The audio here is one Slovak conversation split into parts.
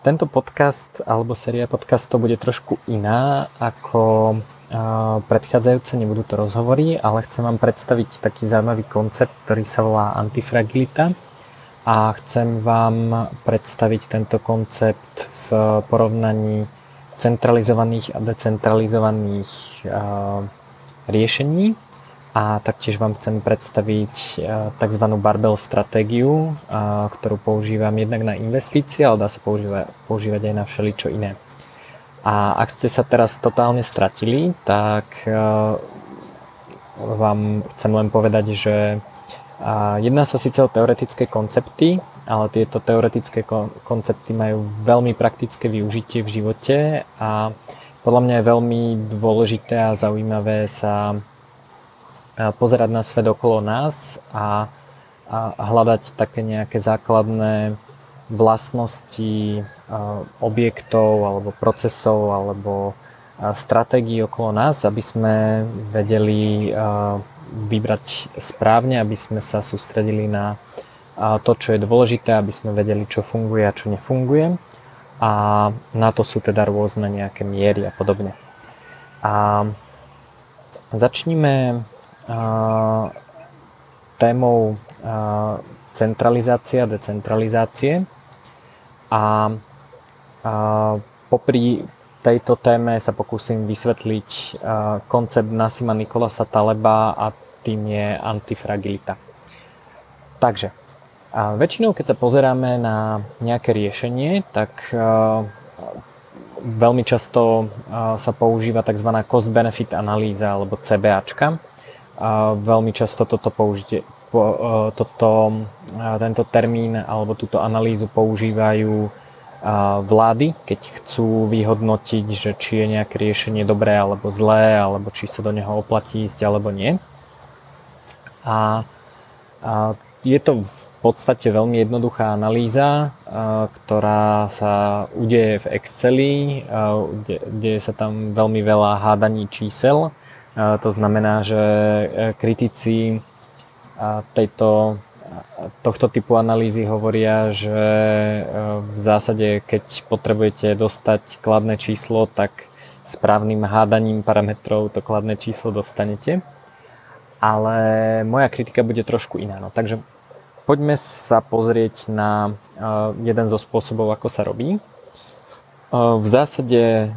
Tento podcast alebo séria podcastov bude trošku iná ako predchádzajúce, nebudú to rozhovory, ale chcem vám predstaviť taký zaujímavý koncept, ktorý sa volá antifragilita. A chcem vám predstaviť tento koncept v porovnaní centralizovaných a decentralizovaných riešení a taktiež vám chcem predstaviť e, tzv. barbell stratégiu, e, ktorú používam jednak na investície, ale dá sa používať, používať aj na všeličo iné. A ak ste sa teraz totálne stratili, tak e, vám chcem len povedať, že jedná sa síce o teoretické koncepty, ale tieto teoretické koncepty majú veľmi praktické využitie v živote a podľa mňa je veľmi dôležité a zaujímavé sa pozerať na svet okolo nás a, a hľadať také nejaké základné vlastnosti objektov alebo procesov alebo stratégií okolo nás, aby sme vedeli vybrať správne, aby sme sa sústredili na to, čo je dôležité, aby sme vedeli, čo funguje a čo nefunguje. A na to sú teda rôzne nejaké miery a podobne. A začníme témou centralizácia decentralizácie a, a popri tejto téme sa pokúsim vysvetliť koncept Nasima Nikolasa Taleba a tým je antifragilita. Takže, a väčšinou keď sa pozeráme na nejaké riešenie, tak veľmi často sa používa tzv. cost-benefit analýza alebo CBAčka a veľmi často toto použite, po, e, toto, e, tento termín alebo túto analýzu používajú e, vlády, keď chcú vyhodnotiť, že či je nejaké riešenie dobré alebo zlé, alebo či sa do neho oplatí ísť alebo nie. A, a je to v podstate veľmi jednoduchá analýza, ktorá sa udeje v Exceli, deje sa tam veľmi veľa hádaní čísel to znamená, že e, kritici tejto, tohto typu analýzy hovoria, že e, v zásade, keď potrebujete dostať kladné číslo, tak správnym hádaním parametrov to kladné číslo dostanete. Ale moja kritika bude trošku iná. No, takže poďme sa pozrieť na e, jeden zo spôsobov, ako sa robí. V zásade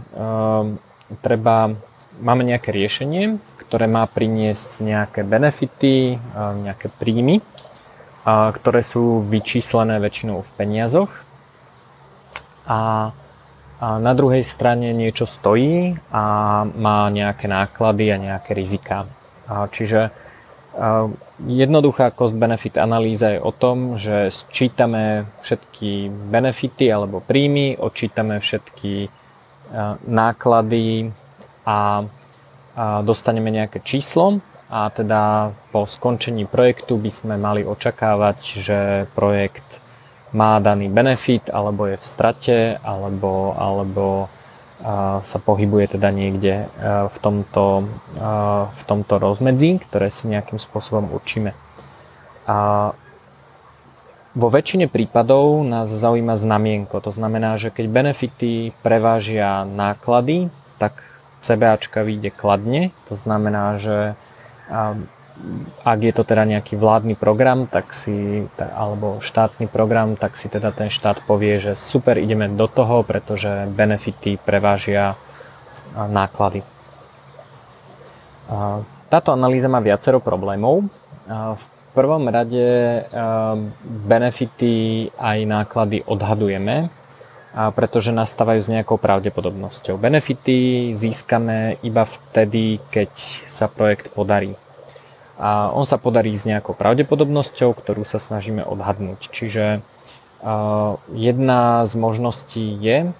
treba máme nejaké riešenie, ktoré má priniesť nejaké benefity, nejaké príjmy, ktoré sú vyčíslené väčšinou v peniazoch. A, na druhej strane niečo stojí a má nejaké náklady a nejaké rizika. čiže jednoduchá cost-benefit analýza je o tom, že sčítame všetky benefity alebo príjmy, odčítame všetky náklady a, a dostaneme nejaké číslo a teda po skončení projektu by sme mali očakávať, že projekt má daný benefit alebo je v strate alebo, alebo sa pohybuje teda niekde v tomto, v tomto rozmedzi, ktoré si nejakým spôsobom určíme. A vo väčšine prípadov nás zaujíma znamienko, to znamená, že keď benefity prevážia náklady, tak CBAčka vyjde kladne, to znamená, že ak je to teda nejaký vládny program, tak si, alebo štátny program, tak si teda ten štát povie, že super, ideme do toho, pretože benefity prevážia náklady. Táto analýza má viacero problémov. V prvom rade benefity aj náklady odhadujeme, a pretože nastávajú s nejakou pravdepodobnosťou. Benefity získame iba vtedy, keď sa projekt podarí. A on sa podarí s nejakou pravdepodobnosťou, ktorú sa snažíme odhadnúť. Čiže jedna z možností je,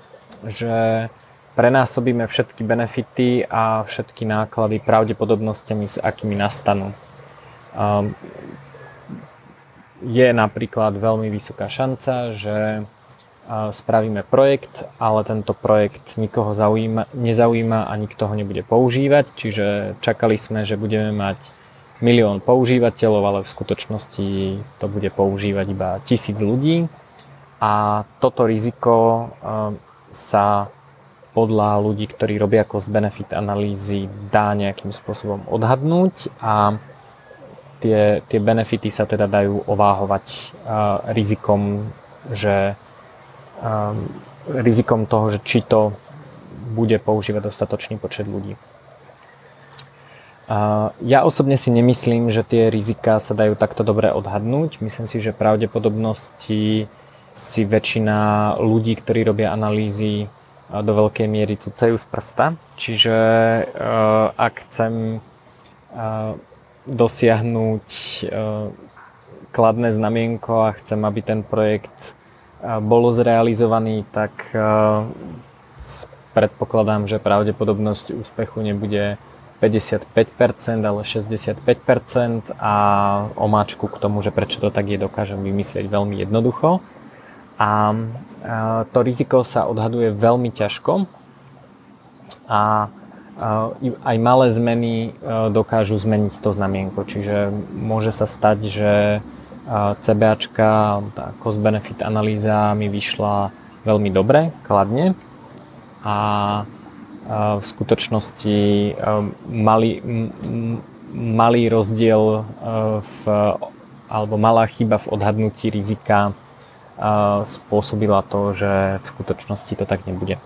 že prenásobíme všetky benefity a všetky náklady pravdepodobnosťami, s akými nastanú. Je napríklad veľmi vysoká šanca, že spravíme projekt, ale tento projekt nikoho zaujíma, nezaujíma a nikto ho nebude používať, čiže čakali sme, že budeme mať milión používateľov, ale v skutočnosti to bude používať iba tisíc ľudí. a toto riziko sa podľa ľudí, ktorí robia cost-benefit analýzy, dá nejakým spôsobom odhadnúť a tie, tie benefity sa teda dajú ováhovať uh, rizikom, že rizikom toho, že či to bude používať dostatočný počet ľudí. Ja osobne si nemyslím, že tie rizika sa dajú takto dobre odhadnúť. Myslím si, že pravdepodobnosti si väčšina ľudí, ktorí robia analýzy, do veľkej miery cucajú z prsta. Čiže uh, ak chcem uh, dosiahnuť kladné znamienko a chcem, aby ten projekt bolo zrealizovaný, tak uh, predpokladám, že pravdepodobnosť úspechu nebude 55%, ale 65% a omáčku k tomu, že prečo to tak je, dokážem vymyslieť veľmi jednoducho a to riziko sa odhaduje veľmi ťažko a aj malé zmeny e, dokážu zmeniť to znamienko. Čiže môže sa stať, že CBAčka, tá cost benefit analýza mi vyšla veľmi dobre, kladne a v skutočnosti e, malý, malý rozdiel e, v, alebo malá chyba v odhadnutí rizika spôsobila to, že v skutočnosti to tak nebude.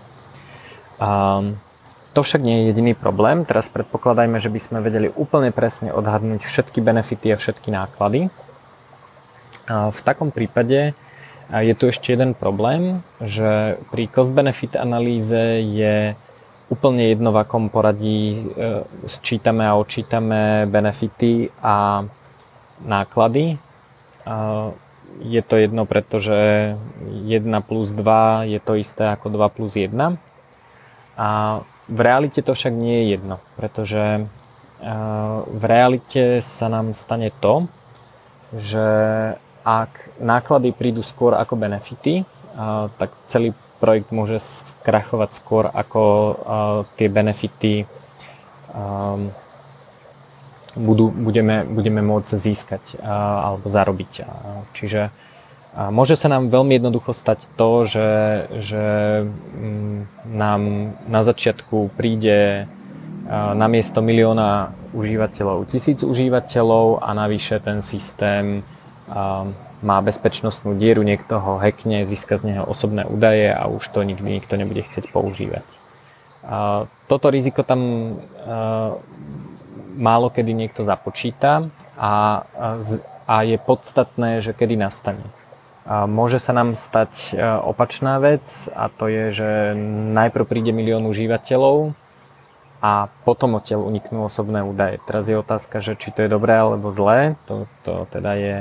To však nie je jediný problém. Teraz predpokladajme, že by sme vedeli úplne presne odhadnúť všetky benefity a všetky náklady. V takom prípade je tu ešte jeden problém, že pri cost-benefit analýze je úplne jedno, v akom poradí e, sčítame a odčítame benefity a náklady je to jedno, pretože 1 plus 2 je to isté ako 2 plus 1. A v realite to však nie je jedno, pretože e, v realite sa nám stane to, že ak náklady prídu skôr ako benefity, tak celý projekt môže skrachovať skôr ako tie benefity budú, budeme, budeme môcť získať alebo zarobiť. Čiže môže sa nám veľmi jednoducho stať to, že, že mm, nám na začiatku príde na miesto milióna užívateľov tisíc užívateľov a navyše ten systém má bezpečnostnú dieru, niekto ho hackne, získa z neho osobné údaje a už to nikdy nikto nebude chcieť používať. Toto riziko tam málo kedy niekto započíta a, a je podstatné, že kedy nastane. Môže sa nám stať e, opačná vec a to je, že najprv príde milión užívateľov a potom odtiaľ uniknú osobné údaje. Teraz je otázka, že či to je dobré alebo zlé, to, to teda je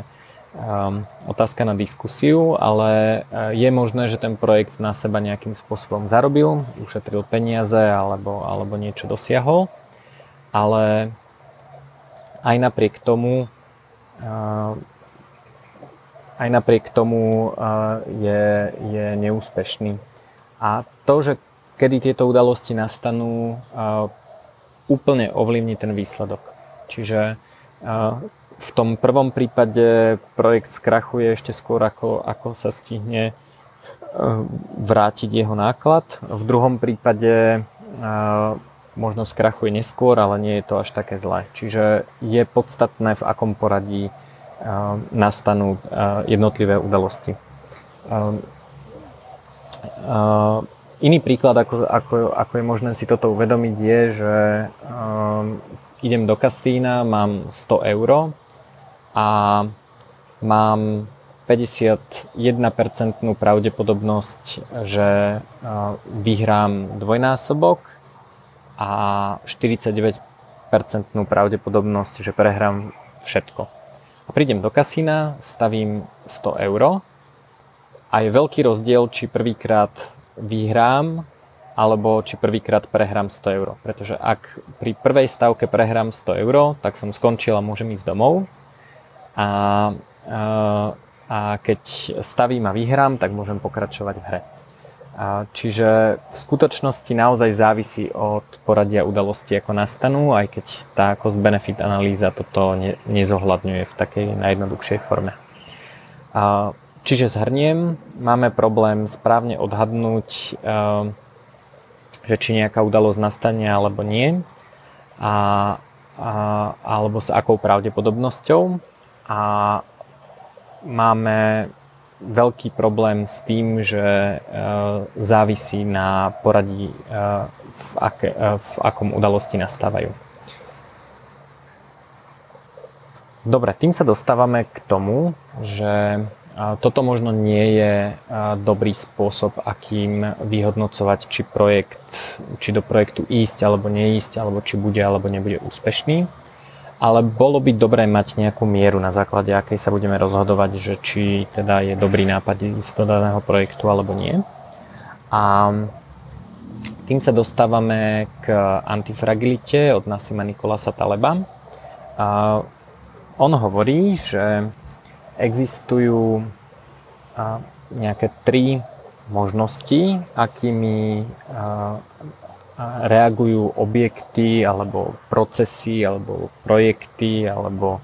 otázka na diskusiu, ale e, je možné, že ten projekt na seba nejakým spôsobom zarobil, ušetril peniaze alebo, alebo niečo dosiahol, ale aj napriek tomu aj napriek tomu je, je neúspešný. A to, že kedy tieto udalosti nastanú, úplne ovlivní ten výsledok. Čiže v tom prvom prípade projekt skrachuje ešte skôr, ako, ako sa stihne vrátiť jeho náklad. V druhom prípade možno skrachuje neskôr, ale nie je to až také zlé. Čiže je podstatné, v akom poradí uh, nastanú jednotlivé udalosti. Iný príklad, ako, ako, ako je možné si toto uvedomiť, je, že idem do kastína, mám 100 eur a mám 51% pravdepodobnosť, že vyhrám dvojnásobok a 49% pravdepodobnosť, že prehrám všetko. A prídem do kasína, stavím 100 eur a je veľký rozdiel, či prvýkrát vyhrám alebo či prvýkrát prehrám 100 eur. Pretože ak pri prvej stavke prehrám 100 eur, tak som skončil a môžem ísť domov. A, a, a keď stavím a vyhrám, tak môžem pokračovať v hre. Čiže v skutočnosti naozaj závisí od poradia udalosti, ako nastanú, aj keď tá cost-benefit analýza toto ne, nezohľadňuje v takej najjednoduchšej forme. Čiže zhrniem, máme problém správne odhadnúť, že či nejaká udalosť nastane alebo nie, a, a, alebo s akou pravdepodobnosťou. A máme veľký problém s tým, že e, závisí na poradí, e, v, aké, e, v akom udalosti nastávajú. Dobre, tým sa dostávame k tomu, že toto možno nie je dobrý spôsob, akým vyhodnocovať, či projekt, či do projektu ísť alebo neísť, alebo či bude alebo nebude úspešný. Ale bolo by dobré mať nejakú mieru, na základe akej sa budeme rozhodovať, že či teda je dobrý nápad ísť do daného projektu alebo nie. A tým sa dostávame k antifragilite od Nasima Nikolasa Taleba on hovorí, že existujú nejaké tri možnosti, akými reagujú objekty alebo procesy alebo projekty alebo,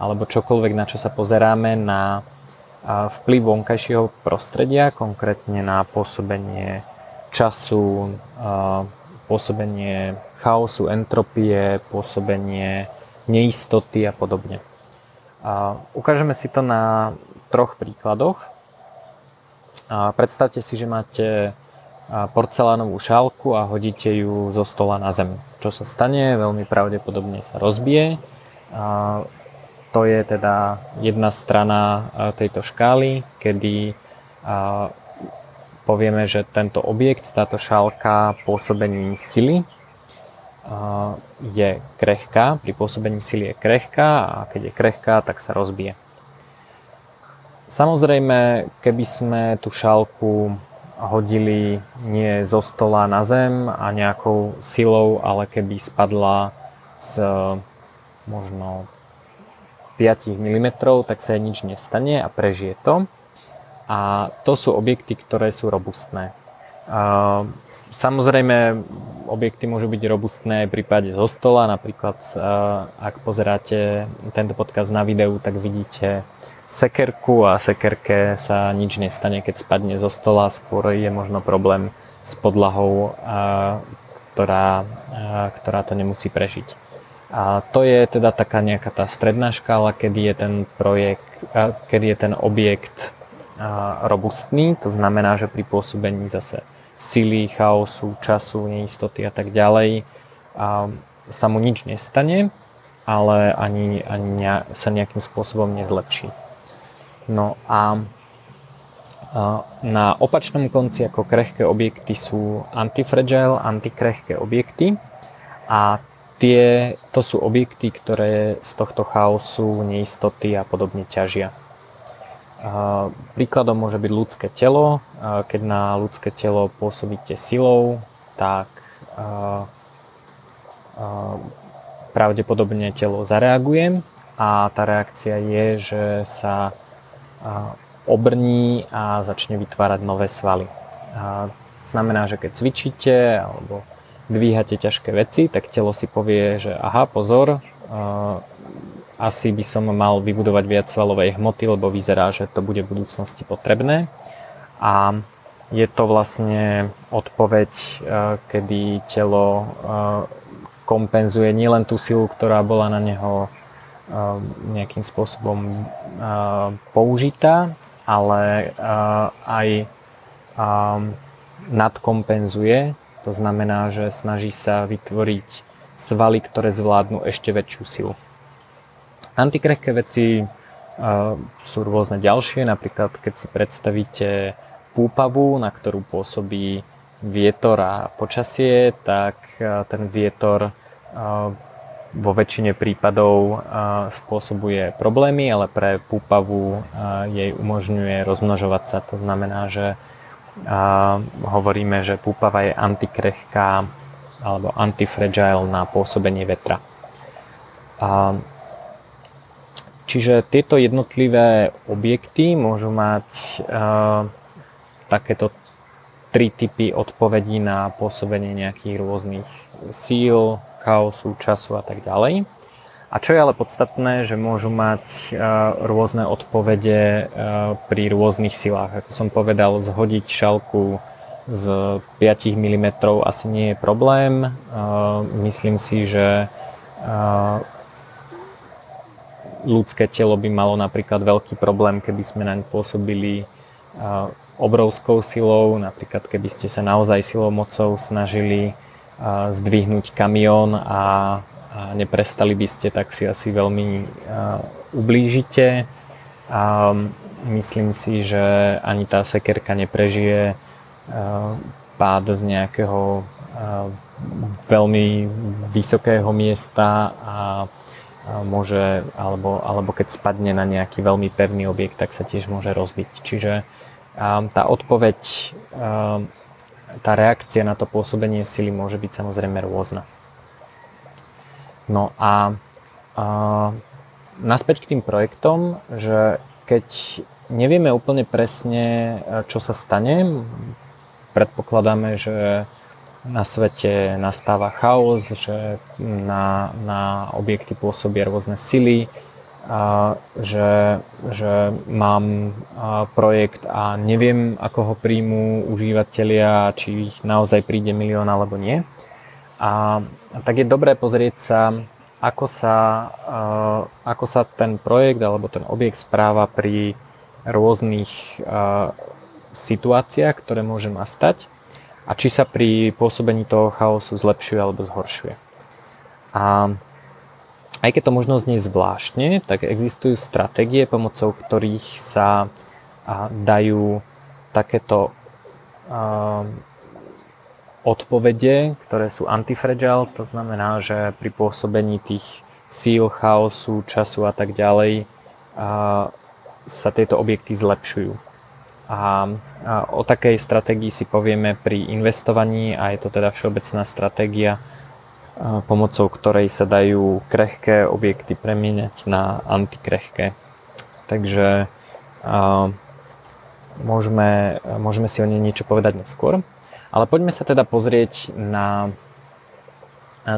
alebo čokoľvek, na čo sa pozeráme na vplyv vonkajšieho prostredia, konkrétne na pôsobenie času, pôsobenie chaosu, entropie, pôsobenie neistoty a podobne. Ukážeme si to na troch príkladoch. Predstavte si, že máte porcelánovú šálku a hodíte ju zo stola na zem. Čo sa stane? Veľmi pravdepodobne sa rozbije. A to je teda jedna strana tejto škály, kedy povieme, že tento objekt, táto šálka pôsobením sily je krehká, pri pôsobení sily je krehká a keď je krehká, tak sa rozbije. Samozrejme, keby sme tú šálku hodili nie zo stola na zem a nejakou silou, ale keby spadla z možno 5 mm, tak sa jej nič nestane a prežije to. A to sú objekty, ktoré sú robustné. Samozrejme, objekty môžu byť robustné v prípade zo stola. Napríklad, ak pozeráte tento podcast na videu, tak vidíte sekerku a sekerke sa nič nestane, keď spadne zo stola. Skôr je možno problém s podlahou, ktorá, ktorá to nemusí prežiť. A to je teda taká nejaká tá stredná škála, kedy je ten projekt, kedy je ten objekt robustný, to znamená, že pri pôsobení zase sily, chaosu, času, neistoty a tak ďalej a sa mu nič nestane, ale ani, ani sa nejakým spôsobom nezlepší. No a na opačnom konci ako krehké objekty sú antifragile, antikrehké objekty a tie, to sú objekty, ktoré z tohto chaosu, neistoty a podobne ťažia. Príkladom môže byť ľudské telo. Keď na ľudské telo pôsobíte silou, tak pravdepodobne telo zareaguje a tá reakcia je, že sa obrní a začne vytvárať nové svaly. Znamená, že keď cvičíte alebo dvíhate ťažké veci, tak telo si povie, že aha, pozor, asi by som mal vybudovať viac svalovej hmoty, lebo vyzerá, že to bude v budúcnosti potrebné. A je to vlastne odpoveď, kedy telo kompenzuje nielen tú silu, ktorá bola na neho nejakým spôsobom použitá, ale aj nadkompenzuje. To znamená, že snaží sa vytvoriť svaly, ktoré zvládnu ešte väčšiu silu. Antikrehké veci uh, sú rôzne ďalšie, napríklad keď si predstavíte púpavu, na ktorú pôsobí vietor a počasie, tak uh, ten vietor uh, vo väčšine prípadov spôsobuje problémy, ale pre púpavu jej umožňuje rozmnožovať sa. To znamená, že hovoríme, že púpava je antikrehká alebo antifragile na pôsobenie vetra. Čiže tieto jednotlivé objekty môžu mať takéto tri typy odpovedí na pôsobenie nejakých rôznych síl, chaosu, času a tak ďalej. A čo je ale podstatné, že môžu mať rôzne odpovede pri rôznych silách. Ako som povedal, zhodiť šalku z 5 mm asi nie je problém. Myslím si, že ľudské telo by malo napríklad veľký problém, keby sme naň pôsobili obrovskou silou, napríklad keby ste sa naozaj silou mocou snažili zdvihnúť kamión a, neprestali by ste, tak si asi veľmi ublížite. A myslím si, že ani tá sekerka neprežije pád z nejakého veľmi vysokého miesta a môže, alebo, alebo keď spadne na nejaký veľmi pevný objekt, tak sa tiež môže rozbiť. Čiže tá odpoveď, tá reakcia na to pôsobenie sily môže byť samozrejme rôzna. No a, a naspäť k tým projektom, že keď nevieme úplne presne, čo sa stane, predpokladáme, že na svete nastáva chaos, že na, na objekty pôsobia rôzne sily, že, že mám projekt a neviem, ako ho príjmú užívateľia, či ich naozaj príde milión alebo nie. A tak je dobré pozrieť sa, ako sa, ako sa ten projekt alebo ten objekt správa pri rôznych situáciách, ktoré môže nastať a či sa pri pôsobení toho chaosu zlepšuje alebo zhoršuje. A aj keď to možno znie zvláštne, tak existujú stratégie, pomocou ktorých sa dajú takéto odpovede, ktoré sú antifragile, to znamená, že pri pôsobení tých síl, chaosu, času a tak ďalej sa tieto objekty zlepšujú. A, o takej stratégii si povieme pri investovaní a je to teda všeobecná stratégia, pomocou ktorej sa dajú krehké objekty premieňať na antikrehké. Takže môžeme, môžeme si o nej niečo povedať neskôr. Ale poďme sa teda pozrieť na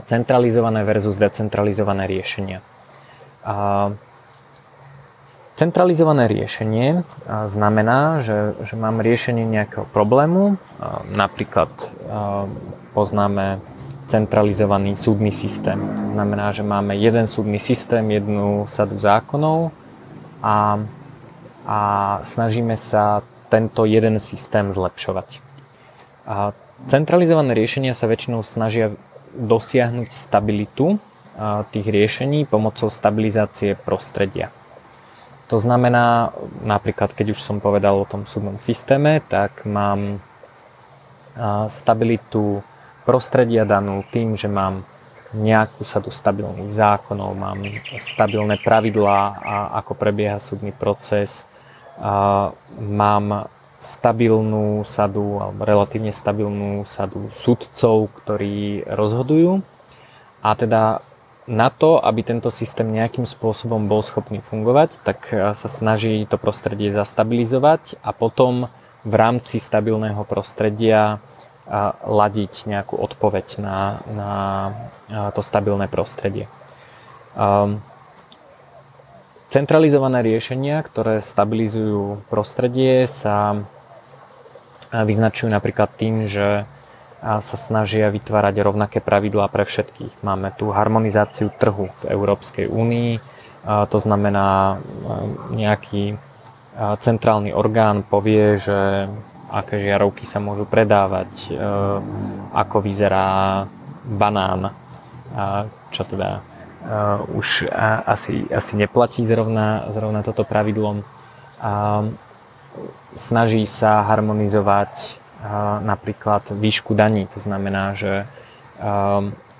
centralizované versus decentralizované riešenia. Centralizované riešenie znamená, že, že mám riešenie nejakého problému, napríklad poznáme centralizovaný súdny systém. To znamená, že máme jeden súdny systém, jednu sadu zákonov a, a snažíme sa tento jeden systém zlepšovať. A centralizované riešenia sa väčšinou snažia dosiahnuť stabilitu tých riešení pomocou stabilizácie prostredia. To znamená, napríklad keď už som povedal o tom súdnom systéme, tak mám stabilitu prostredia danú tým, že mám nejakú sadu stabilných zákonov, mám stabilné pravidlá, ako prebieha súdny proces, mám stabilnú sadu alebo relatívne stabilnú sadu sudcov, ktorí rozhodujú. A teda na to, aby tento systém nejakým spôsobom bol schopný fungovať, tak sa snaží to prostredie zastabilizovať a potom v rámci stabilného prostredia ladiť nejakú odpoveď na, na to stabilné prostredie. Um, centralizované riešenia, ktoré stabilizujú prostredie, sa vyznačujú napríklad tým, že sa snažia vytvárať rovnaké pravidlá pre všetkých. Máme tu harmonizáciu trhu v Európskej únii, to znamená nejaký centrálny orgán povie, že aké žiarovky sa môžu predávať, e, ako vyzerá banán, čo teda e, už asi, asi neplatí zrovna, zrovna toto pravidlom. Snaží sa harmonizovať e, napríklad výšku daní, to znamená, že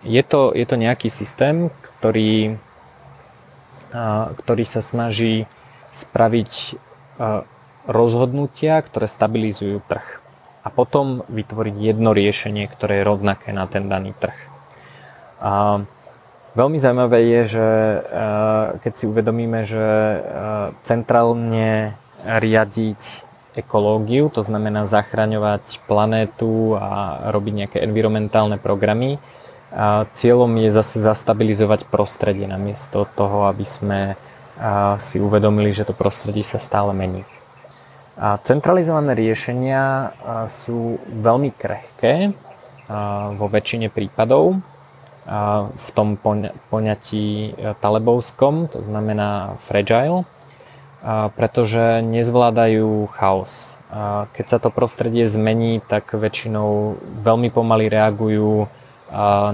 je to, je to nejaký systém, ktorý, ktorý sa snaží spraviť rozhodnutia, ktoré stabilizujú trh. A potom vytvoriť jedno riešenie, ktoré je rovnaké na ten daný trh. A veľmi zaujímavé je, že e, keď si uvedomíme, že e, centrálne riadiť ekológiu, to znamená zachraňovať planétu a robiť nejaké environmentálne programy, cieľom je zase zastabilizovať prostredie namiesto toho, aby sme si uvedomili, že to prostredie sa stále mení. A centralizované riešenia sú veľmi krehké vo väčšine prípadov v tom poňatí e, talebovskom, to znamená fragile, pretože nezvládajú chaos. Keď sa to prostredie zmení, tak väčšinou veľmi pomaly reagujú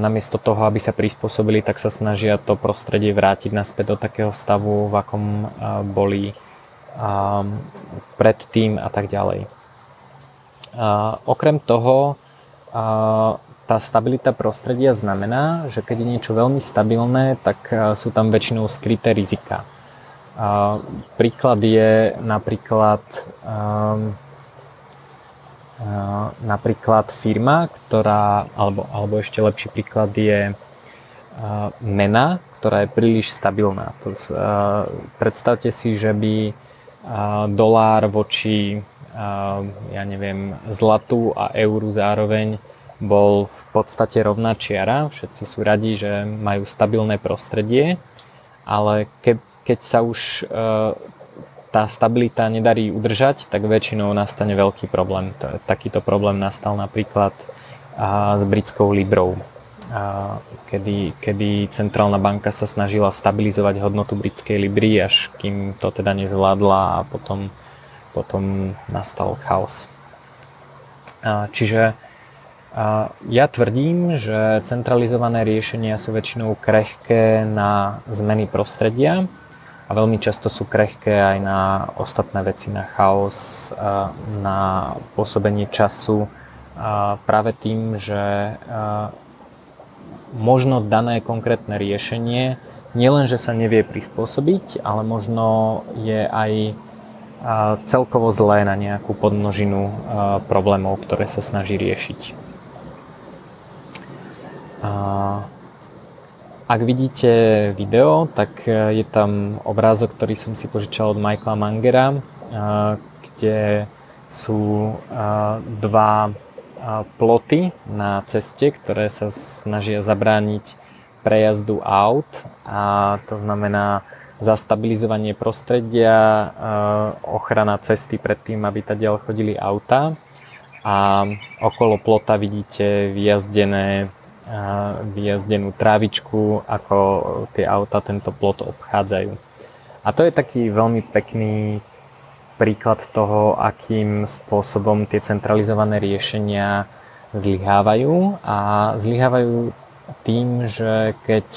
namiesto toho, aby sa prispôsobili, tak sa snažia to prostredie vrátiť naspäť do takého stavu, v akom boli predtým a tak ďalej. A okrem toho, tá stabilita prostredia znamená, že keď je niečo veľmi stabilné, tak sú tam väčšinou skryté rizika. Príklad je napríklad napríklad firma, ktorá, alebo, alebo ešte lepší príklad je mena, ktorá je príliš stabilná. To, predstavte si, že by dolár voči ja neviem, zlatu a euru zároveň bol v podstate rovná čiara. Všetci sú radi, že majú stabilné prostredie, ale ke, keď sa už tá stabilita nedarí udržať, tak väčšinou nastane veľký problém. Takýto problém nastal napríklad s britskou Librou, kedy, kedy centrálna banka sa snažila stabilizovať hodnotu britskej Libry, až kým to teda nezvládla a potom, potom nastal chaos. Čiže ja tvrdím, že centralizované riešenia sú väčšinou krehké na zmeny prostredia, a veľmi často sú krehké aj na ostatné veci, na chaos, na pôsobenie času práve tým, že možno dané konkrétne riešenie nielen, že sa nevie prispôsobiť, ale možno je aj celkovo zlé na nejakú podmnožinu problémov, ktoré sa snaží riešiť. Ak vidíte video, tak e, je tam obrázok, ktorý som si požičal od Michaela Mangera, kde sú dva ploty na ceste, ktoré sa snažia zabrániť prejazdu aut a to znamená zastabilizovanie prostredia, ochrana cesty pred tým, aby ďalej chodili auta a okolo plota vidíte vyjazdené vyjazdenú trávičku, ako tie auta tento plot obchádzajú. A to je taký veľmi pekný príklad toho, akým spôsobom tie centralizované riešenia zlyhávajú a zlyhávajú tým, že keď,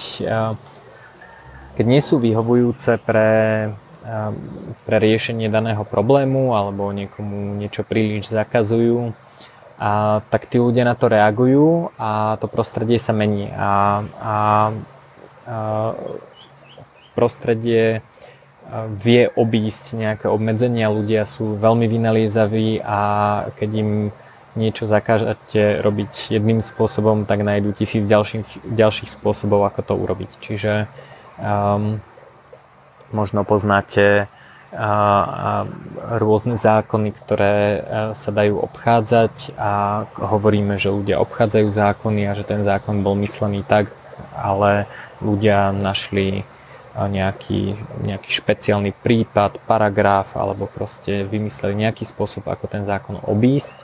keď nie sú vyhovujúce pre, pre riešenie daného problému alebo niekomu niečo príliš zakazujú, a, tak tí ľudia na to reagujú a to prostredie sa mení. A, a, a prostredie vie obísť nejaké obmedzenia, ľudia sú veľmi vynaliezaví a keď im niečo zakážete robiť jedným spôsobom, tak nájdú tisíc ďalších, ďalších spôsobov, ako to urobiť. Čiže um, možno poznáte a rôzne zákony, ktoré e, sa dajú obchádzať a hovoríme, že ľudia obchádzajú zákony a že ten zákon bol myslený tak, ale ľudia našli nejaký, nejaký špeciálny prípad, paragraf alebo proste vymysleli nejaký spôsob, ako ten zákon obísť.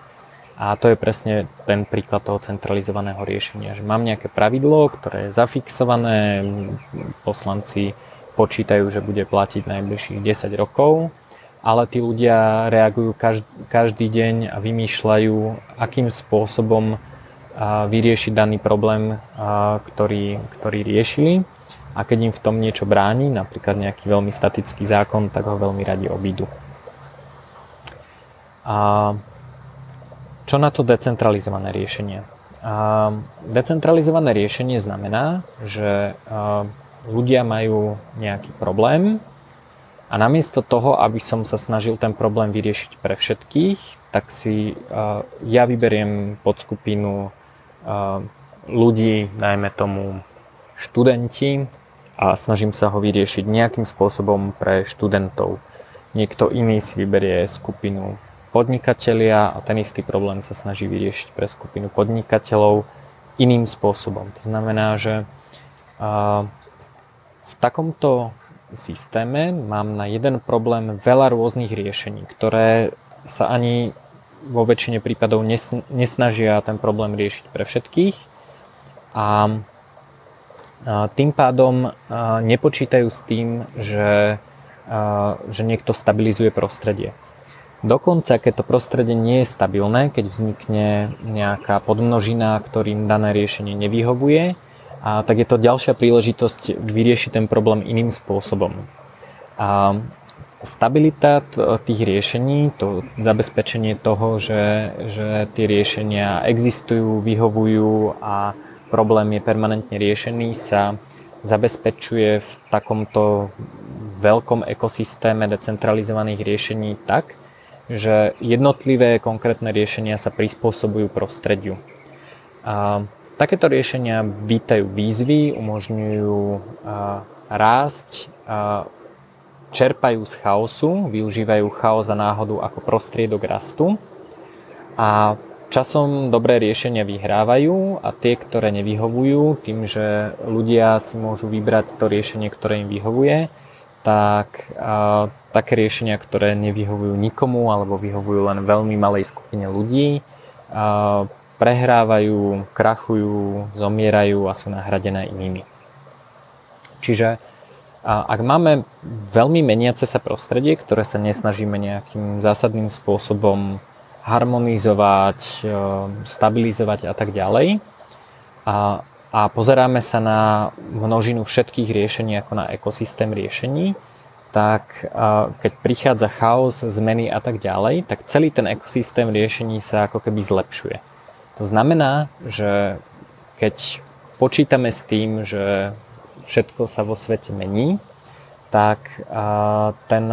A to je presne ten príklad toho centralizovaného riešenia, že mám nejaké pravidlo, ktoré je zafixované, poslanci počítajú, že bude platiť najbližších 10 rokov, ale tí ľudia reagujú každý, deň a vymýšľajú, akým spôsobom vyriešiť daný problém, ktorý, ktorý riešili. A keď im v tom niečo bráni, napríklad nejaký veľmi statický zákon, tak ho veľmi radi obídu. A čo na to decentralizované riešenie? A decentralizované riešenie znamená, že ľudia majú nejaký problém a namiesto toho, aby som sa snažil ten problém vyriešiť pre všetkých, tak si ja vyberiem pod skupinu uh, ľudí, najmä tomu študenti a snažím sa ho vyriešiť nejakým spôsobom pre študentov. Niekto iný si vyberie skupinu podnikatelia a ten istý problém sa snaží vyriešiť pre skupinu podnikateľov iným spôsobom. To znamená, že v takomto systéme mám na jeden problém veľa rôznych riešení, ktoré sa ani vo väčšine prípadov nesnažia ten problém riešiť pre všetkých a tým pádom nepočítajú s tým, že, že niekto stabilizuje prostredie. Dokonca, keď to prostredie nie je stabilné, keď vznikne nejaká podmnožina, ktorým dané riešenie nevyhovuje, a tak je to ďalšia príležitosť vyriešiť ten problém iným spôsobom. A stabilita tých riešení, to zabezpečenie toho, že, že tie riešenia existujú, vyhovujú a problém je permanentne riešený, sa zabezpečuje v takomto veľkom ekosystéme decentralizovaných riešení tak, že jednotlivé konkrétne riešenia sa prispôsobujú prostrediu. A takéto riešenia vítajú výzvy, umožňujú rásť, čerpajú z chaosu, využívajú chaos a náhodu ako prostriedok rastu a časom dobré riešenia vyhrávajú a tie, ktoré nevyhovujú, tým, že ľudia si môžu vybrať to riešenie, ktoré im vyhovuje, tak také riešenia, ktoré nevyhovujú nikomu alebo vyhovujú len veľmi malej skupine ľudí, prehrávajú, krachujú, zomierajú a sú nahradené inými. Čiže ak máme veľmi meniace sa prostredie, ktoré sa nesnažíme nejakým zásadným spôsobom harmonizovať, e, stabilizovať a tak ďalej, a, a pozeráme sa na množinu všetkých riešení ako na ekosystém riešení, tak keď prichádza chaos, zmeny a tak ďalej, tak celý ten ekosystém riešení sa ako keby zlepšuje. To znamená, že keď počítame s tým, že všetko sa vo svete mení, tak ten,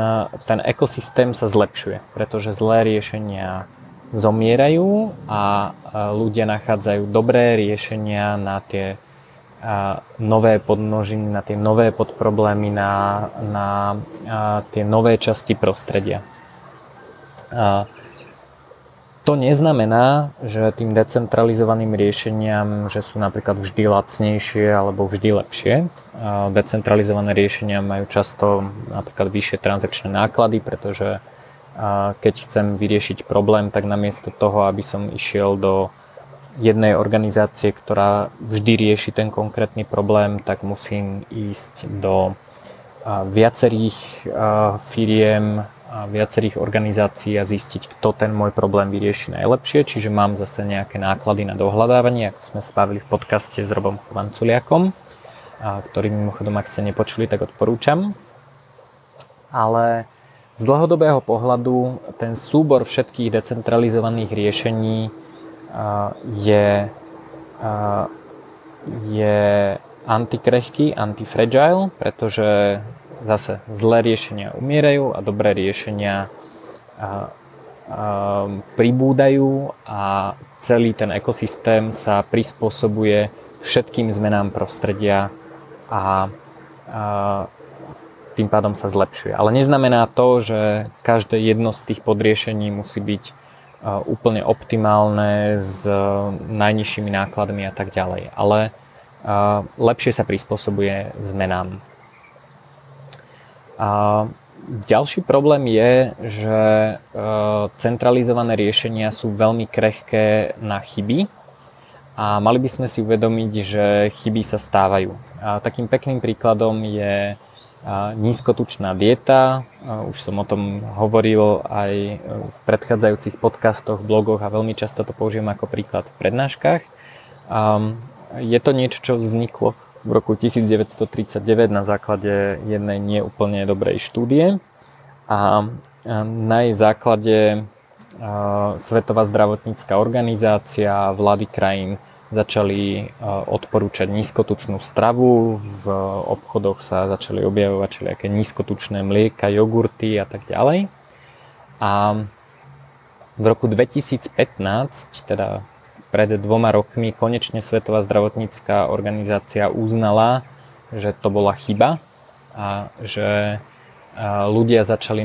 ten ekosystém sa zlepšuje, pretože zlé riešenia zomierajú a ľudia nachádzajú dobré riešenia na tie nové podmnožiny, na tie nové podproblémy, na, na tie nové časti prostredia. To neznamená, že tým decentralizovaným riešeniam, že sú napríklad vždy lacnejšie alebo vždy lepšie. Decentralizované riešenia majú často napríklad vyššie transakčné náklady, pretože keď chcem vyriešiť problém, tak namiesto toho, aby som išiel do jednej organizácie, ktorá vždy rieši ten konkrétny problém, tak musím ísť do viacerých firiem, viacerých organizácií a zistiť, kto ten môj problém vyrieši najlepšie, čiže mám zase nejaké náklady na dohľadávanie, ako sme sa bavili v podcaste s Robom Vanculiakom, ktorý mimochodom, ak ste nepočuli, tak odporúčam. Ale z dlhodobého pohľadu ten súbor všetkých decentralizovaných riešení je, je antikrehký, antifragile, pretože zase zlé riešenia umierajú a dobré riešenia pribúdajú a celý ten ekosystém sa prispôsobuje všetkým zmenám prostredia a, a tým pádom sa zlepšuje. Ale neznamená to, že každé jedno z tých podriešení musí byť úplne optimálne s e, najnižšími nákladmi a tak ďalej. Ale lepšie sa prispôsobuje zmenám. A ďalší problém je, že e, centralizované riešenia sú veľmi krehké na chyby a mali by sme si uvedomiť, že chyby sa stávajú. A takým pekným príkladom je nízkotučná dieta. Už som o tom hovoril aj v predchádzajúcich podcastoch, blogoch a veľmi často to použijem ako príklad v prednáškach. Je to niečo, čo vzniklo v roku 1939 na základe jednej neúplne dobrej štúdie a na jej základe Svetová zdravotnícká organizácia, vlády krajín začali odporúčať nízkotučnú stravu, v obchodoch sa začali objavovať všelijaké nízkotučné mlieka, jogurty a tak ďalej. A v roku 2015, teda pred dvoma rokmi, konečne Svetová zdravotnícká organizácia uznala, že to bola chyba a že ľudia začali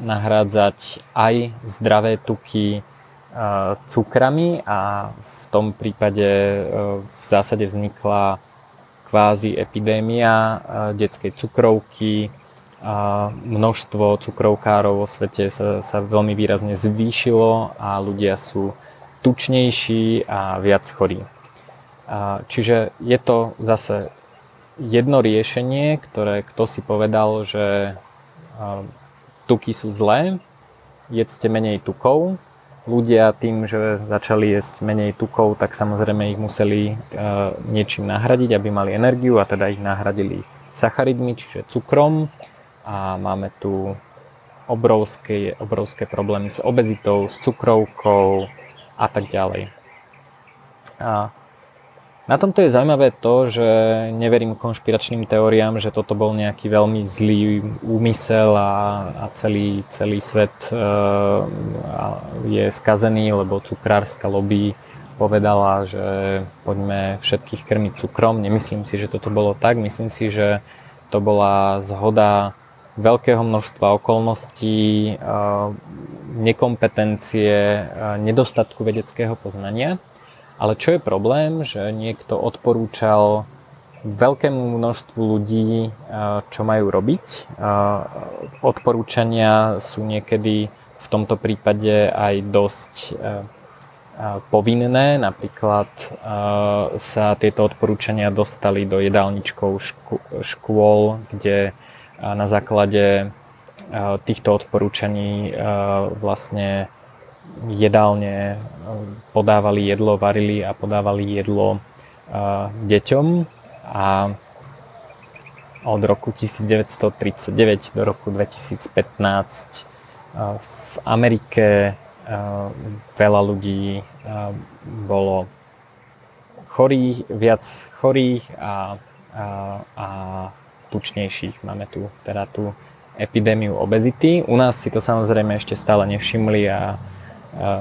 nahrádzať aj zdravé tuky cukrami a v tom prípade v zásade vznikla kvázi epidémia detskej cukrovky, a množstvo cukrovkárov vo svete sa, sa veľmi výrazne zvýšilo a ľudia sú tučnejší a viac chorí. A čiže je to zase jedno riešenie, ktoré kto si povedal, že tuky sú zlé, jedzte menej tukov. Ľudia tým, že začali jesť menej tukov, tak samozrejme ich museli niečím nahradiť, aby mali energiu a teda ich nahradili sacharidmi, čiže cukrom a máme tu obrovské, obrovské problémy s obezitou, s cukrovkou a tak ďalej. A na tomto je zaujímavé to, že neverím konšpiračným teóriám, že toto bol nejaký veľmi zlý úmysel a, a celý, celý svet e, je skazený, lebo cukrárska lobby povedala, že poďme všetkých krmiť cukrom. Nemyslím si, že toto bolo tak. Myslím si, že to bola zhoda veľkého množstva okolností, nekompetencie, nedostatku vedeckého poznania. Ale čo je problém, že niekto odporúčal veľkému množstvu ľudí, čo majú robiť. Odporúčania sú niekedy v tomto prípade aj dosť povinné. Napríklad sa tieto odporúčania dostali do jedálničkov škôl, kde na základe týchto odporúčaní vlastne jedálne podávali jedlo, varili a podávali jedlo deťom a od roku 1939 do roku 2015 v Amerike veľa ľudí bolo chorých, viac chorých a, a, a tučnejších. Máme tu teda tú epidémiu obezity. U nás si to samozrejme ešte stále nevšimli a,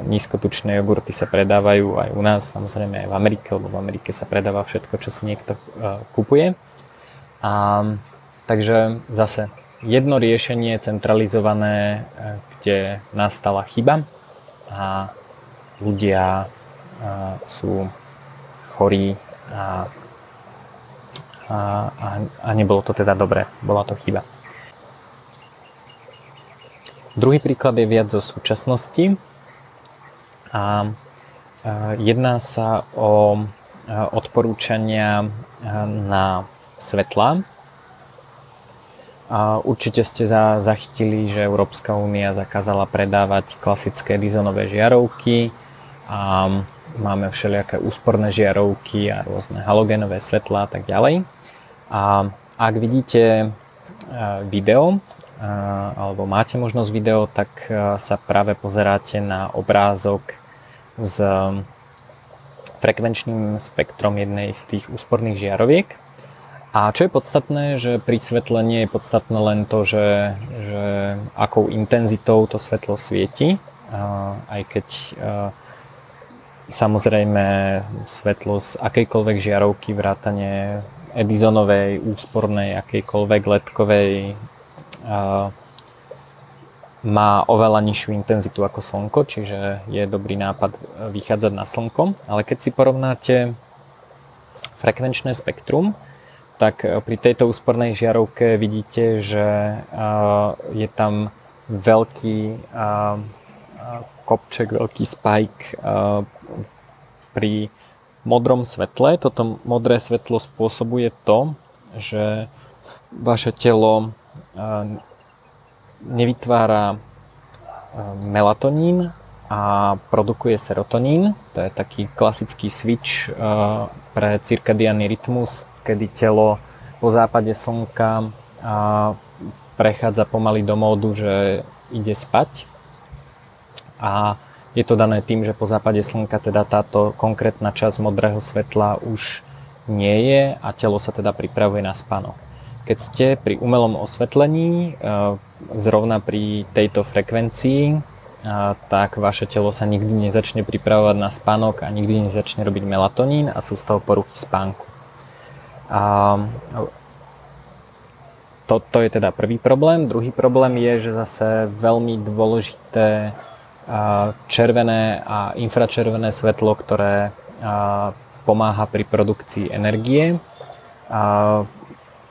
nízkotučné jogurty sa predávajú aj u nás, samozrejme aj v Amerike, lebo v Amerike sa predáva všetko, čo si niekto uh, kupuje. A, takže zase jedno riešenie centralizované, e, kde nastala chyba a ľudia uh, sú chorí a, a, a nebolo to teda dobré, bola to chyba. Druhý príklad je viac zo súčasnosti a jedná sa o odporúčania na svetla. A určite ste za, zachytili, že Európska únia zakázala predávať klasické dizonové žiarovky a máme všelijaké úsporné žiarovky a rôzne halogénové svetlá a tak ďalej. A ak vidíte e, video, e, alebo máte možnosť video, tak e, sa práve pozeráte na obrázok s frekvenčným spektrom jednej z tých úsporných žiaroviek. A čo je podstatné, že pri svetle nie je podstatné len to, že, že akou intenzitou to svetlo svieti, aj keď samozrejme svetlo z akejkoľvek žiarovky vrátane Edisonovej, úspornej, akejkoľvek letkovej má oveľa nižšiu intenzitu ako slnko, čiže je dobrý nápad vychádzať na slnko. Ale keď si porovnáte frekvenčné spektrum, tak pri tejto úspornej žiarovke vidíte, že je tam veľký kopček, veľký spike pri modrom svetle. Toto modré svetlo spôsobuje to, že vaše telo nevytvára melatonín a produkuje serotonín. To je taký klasický switch pre cirkadiánny rytmus, kedy telo po západe slnka prechádza pomaly do módu, že ide spať. A je to dané tým, že po západe slnka teda táto konkrétna časť modrého svetla už nie je a telo sa teda pripravuje na spánok. Keď ste pri umelom osvetlení, zrovna pri tejto frekvencii, e, tak vaše telo sa nikdy nezačne pripravovať na spánok a nikdy nezačne robiť melatonín a sú z toho poruchy spánku. A to je teda prvý problém. Druhý problém je, že zase veľmi dôležité červené a infračervené svetlo, ktoré pomáha pri produkcii energie,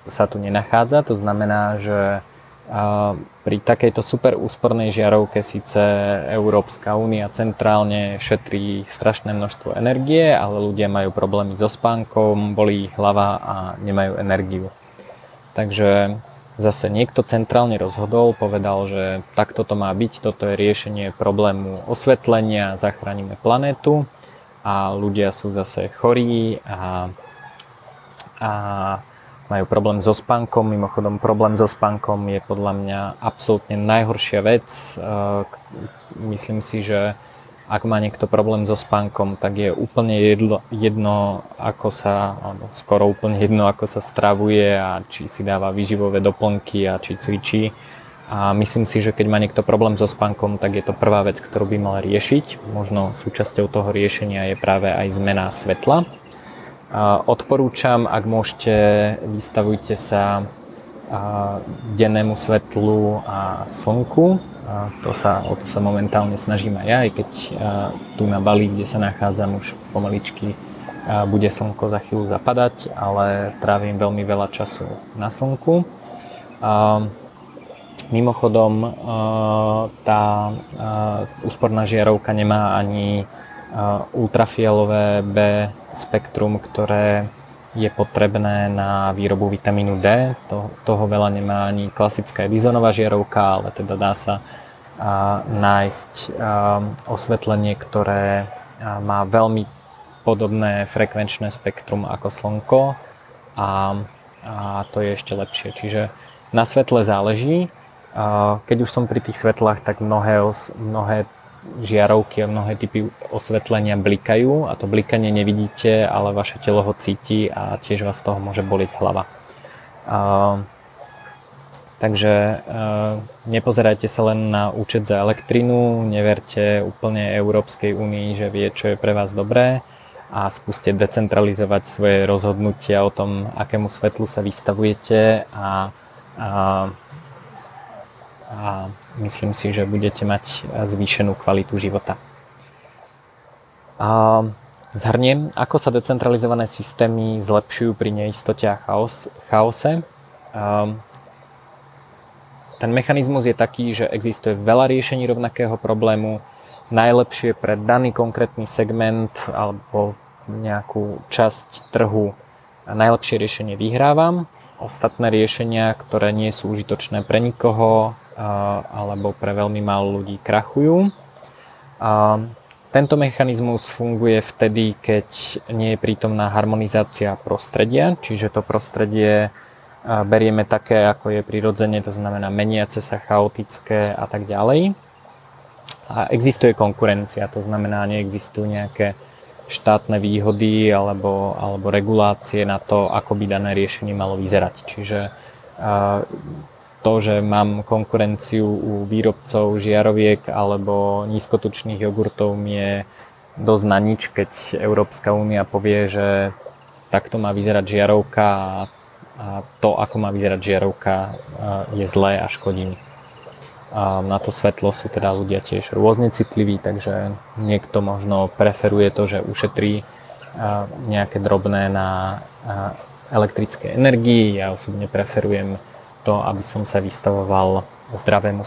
sa tu nenachádza. To znamená, že pri takejto super úspornej žiarovke síce Európska únia centrálne šetrí strašné množstvo energie, ale ľudia majú problémy so spánkom, bolí ich hlava a nemajú energiu. Takže zase niekto centrálne rozhodol, povedal, že takto to má byť, toto je riešenie problému osvetlenia, zachránime planétu a ľudia sú zase chorí a, a majú problém so spánkom. Mimochodom, problém so spánkom je podľa mňa absolútne najhoršia vec. E, myslím si, že ak má niekto problém so spánkom, tak je úplne jedno, jedno ako sa, alebo skoro úplne jedno, ako sa stravuje a či si dáva výživové doplnky a či cvičí. A myslím si, že keď má niekto problém so spánkom, tak je to prvá vec, ktorú by mal riešiť. Možno súčasťou toho riešenia je práve aj zmena svetla Odporúčam, ak môžete, vystavujte sa dennému svetlu a slnku. To sa, o to sa momentálne snažím aj ja, aj keď tu na Bali, kde sa nachádzam, už pomaličky bude slnko za chvíľu zapadať, ale trávim veľmi veľa času na slnku. Mimochodom, tá úsporná žiarovka nemá ani ultrafialové B spektrum, ktoré je potrebné na výrobu vitamínu D. To, toho veľa nemá ani klasická Edisonová žiarovka, ale teda dá sa a, nájsť a, osvetlenie, ktoré a, má veľmi podobné frekvenčné spektrum ako Slnko a, a to je ešte lepšie. Čiže na svetle záleží. Keď už som pri tých svetlách, tak mnohé, mnohé žiarovky a mnohé typy osvetlenia blikajú. A to blikanie nevidíte, ale vaše telo ho cíti a tiež vás z toho môže boliť hlava. Uh, takže uh, nepozerajte sa len na účet za elektrinu, neverte úplne Európskej únii, že vie, čo je pre vás dobré. A skúste decentralizovať svoje rozhodnutia o tom, akému svetlu sa vystavujete a, a, a myslím si, že budete mať zvýšenú kvalitu života. A zhrniem, ako sa decentralizované systémy zlepšujú pri neistote a chaos, chaose. A ten mechanizmus je taký, že existuje veľa riešení rovnakého problému, najlepšie pre daný konkrétny segment alebo nejakú časť trhu najlepšie riešenie vyhrávam. Ostatné riešenia, ktoré nie sú užitočné pre nikoho, alebo pre veľmi málo ľudí krachujú. Tento mechanizmus funguje vtedy, keď nie je prítomná harmonizácia prostredia, čiže to prostredie berieme také, ako je prirodzene, to znamená meniace sa, chaotické a tak ďalej. A existuje konkurencia, to znamená, neexistujú nejaké štátne výhody alebo, alebo regulácie na to, ako by dané riešenie malo vyzerať. Čiže to, že mám konkurenciu u výrobcov žiaroviek alebo nízkotučných jogurtov mi je dosť na nič, keď Európska únia povie, že takto má vyzerať žiarovka a, to, ako má vyzerať žiarovka, je zlé a škodí mi. A na to svetlo sú teda ľudia tiež rôzne citliví, takže niekto možno preferuje to, že ušetrí nejaké drobné na elektrické energii. Ja osobne preferujem to, aby som sa vystavoval zdravému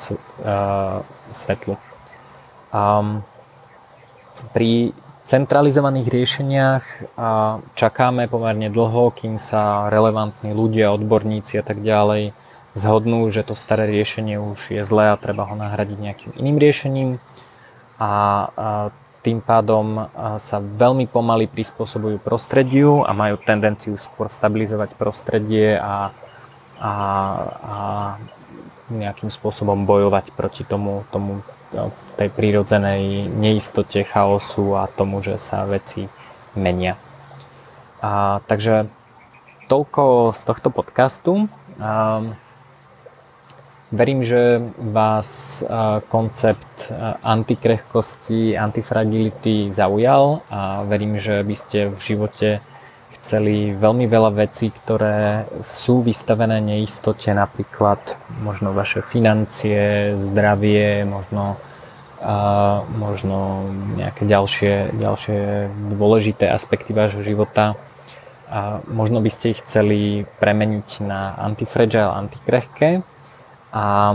svetlu. Pri centralizovaných riešeniach čakáme pomerne dlho, kým sa relevantní ľudia, odborníci a tak ďalej zhodnú, že to staré riešenie už je zlé a treba ho nahradiť nejakým iným riešením. A, tým pádom sa veľmi pomaly prispôsobujú prostrediu a majú tendenciu skôr stabilizovať prostredie a a, a nejakým spôsobom bojovať proti tomu, tomu tej prírodzenej neistote, chaosu a tomu, že sa veci menia. A, takže toľko z tohto podcastu. A, verím, že vás a, koncept antikrehkosti, antifragility zaujal a verím, že by ste v živote chceli veľmi veľa vecí, ktoré sú vystavené neistote, napríklad možno vaše financie, zdravie, možno a možno nejaké ďalšie, ďalšie dôležité aspekty vášho života. A možno by ste ich chceli premeniť na antifragile, antikrehké. A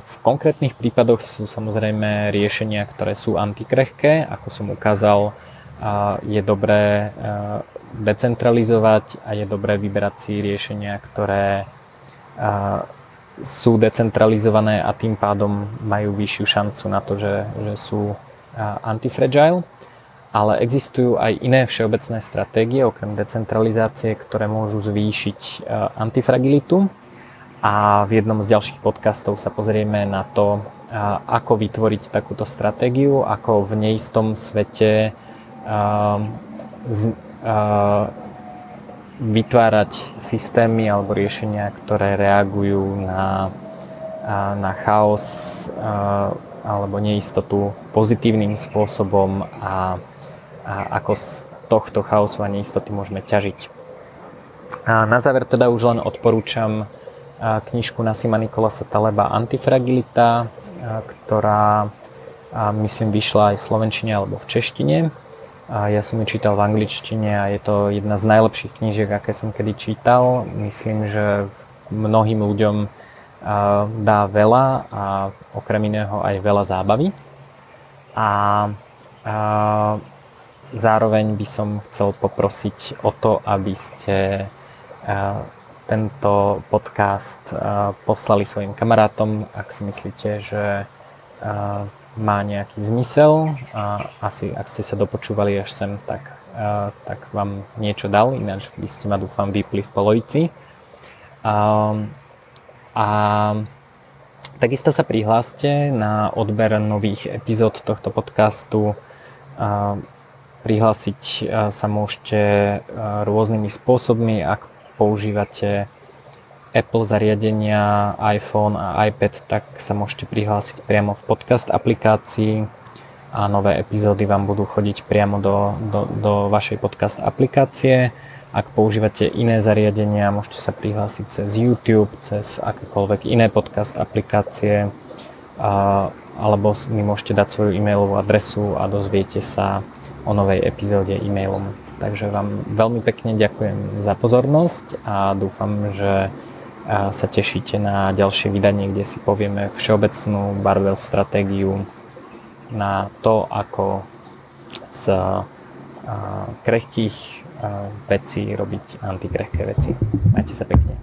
v konkrétnych prípadoch sú samozrejme riešenia, ktoré sú antikrehké. Ako som ukázal, je dobré decentralizovať a je dobré vyberať si riešenia, ktoré sú decentralizované a tým pádom majú vyššiu šancu na to, že, že sú antifragile. Ale existujú aj iné všeobecné stratégie, okrem decentralizácie, ktoré môžu zvýšiť antifragilitu. A v jednom z ďalších podcastov sa pozrieme na to, ako vytvoriť takúto stratégiu, ako v neistom svete vytvárať systémy alebo riešenia, ktoré reagujú na, na chaos alebo neistotu pozitívnym spôsobom a, a ako z tohto chaosu a neistoty môžeme ťažiť. A na záver teda už len odporúčam knižku Nasima Nikolasa Taleba Antifragilita, ktorá myslím vyšla aj v slovenčine alebo v češtine ja som ju čítal v angličtine a je to jedna z najlepších knížiek, aké som kedy čítal. Myslím, že mnohým ľuďom dá veľa a okrem iného aj veľa zábavy. A zároveň by som chcel poprosiť o to, aby ste tento podcast poslali svojim kamarátom, ak si myslíte, že má nejaký zmysel a asi ak ste sa dopočúvali až sem, tak, a, tak vám niečo dal, ináč by ste ma dúfam vypli v polovici. A, a takisto sa prihláste na odber nových epizód tohto podcastu. A, prihlásiť sa môžete rôznymi spôsobmi, ak používate Apple zariadenia, iPhone a iPad, tak sa môžete prihlásiť priamo v podcast aplikácii a nové epizódy vám budú chodiť priamo do, do, do vašej podcast aplikácie. Ak používate iné zariadenia, môžete sa prihlásiť cez YouTube, cez akékoľvek iné podcast aplikácie a, alebo mi môžete dať svoju e-mailovú adresu a dozviete sa o novej epizóde e-mailom. Takže vám veľmi pekne ďakujem za pozornosť a dúfam, že sa tešíte na ďalšie vydanie, kde si povieme všeobecnú barbell stratégiu na to, ako z krehkých vecí robiť antikrehké veci. Majte sa pekne.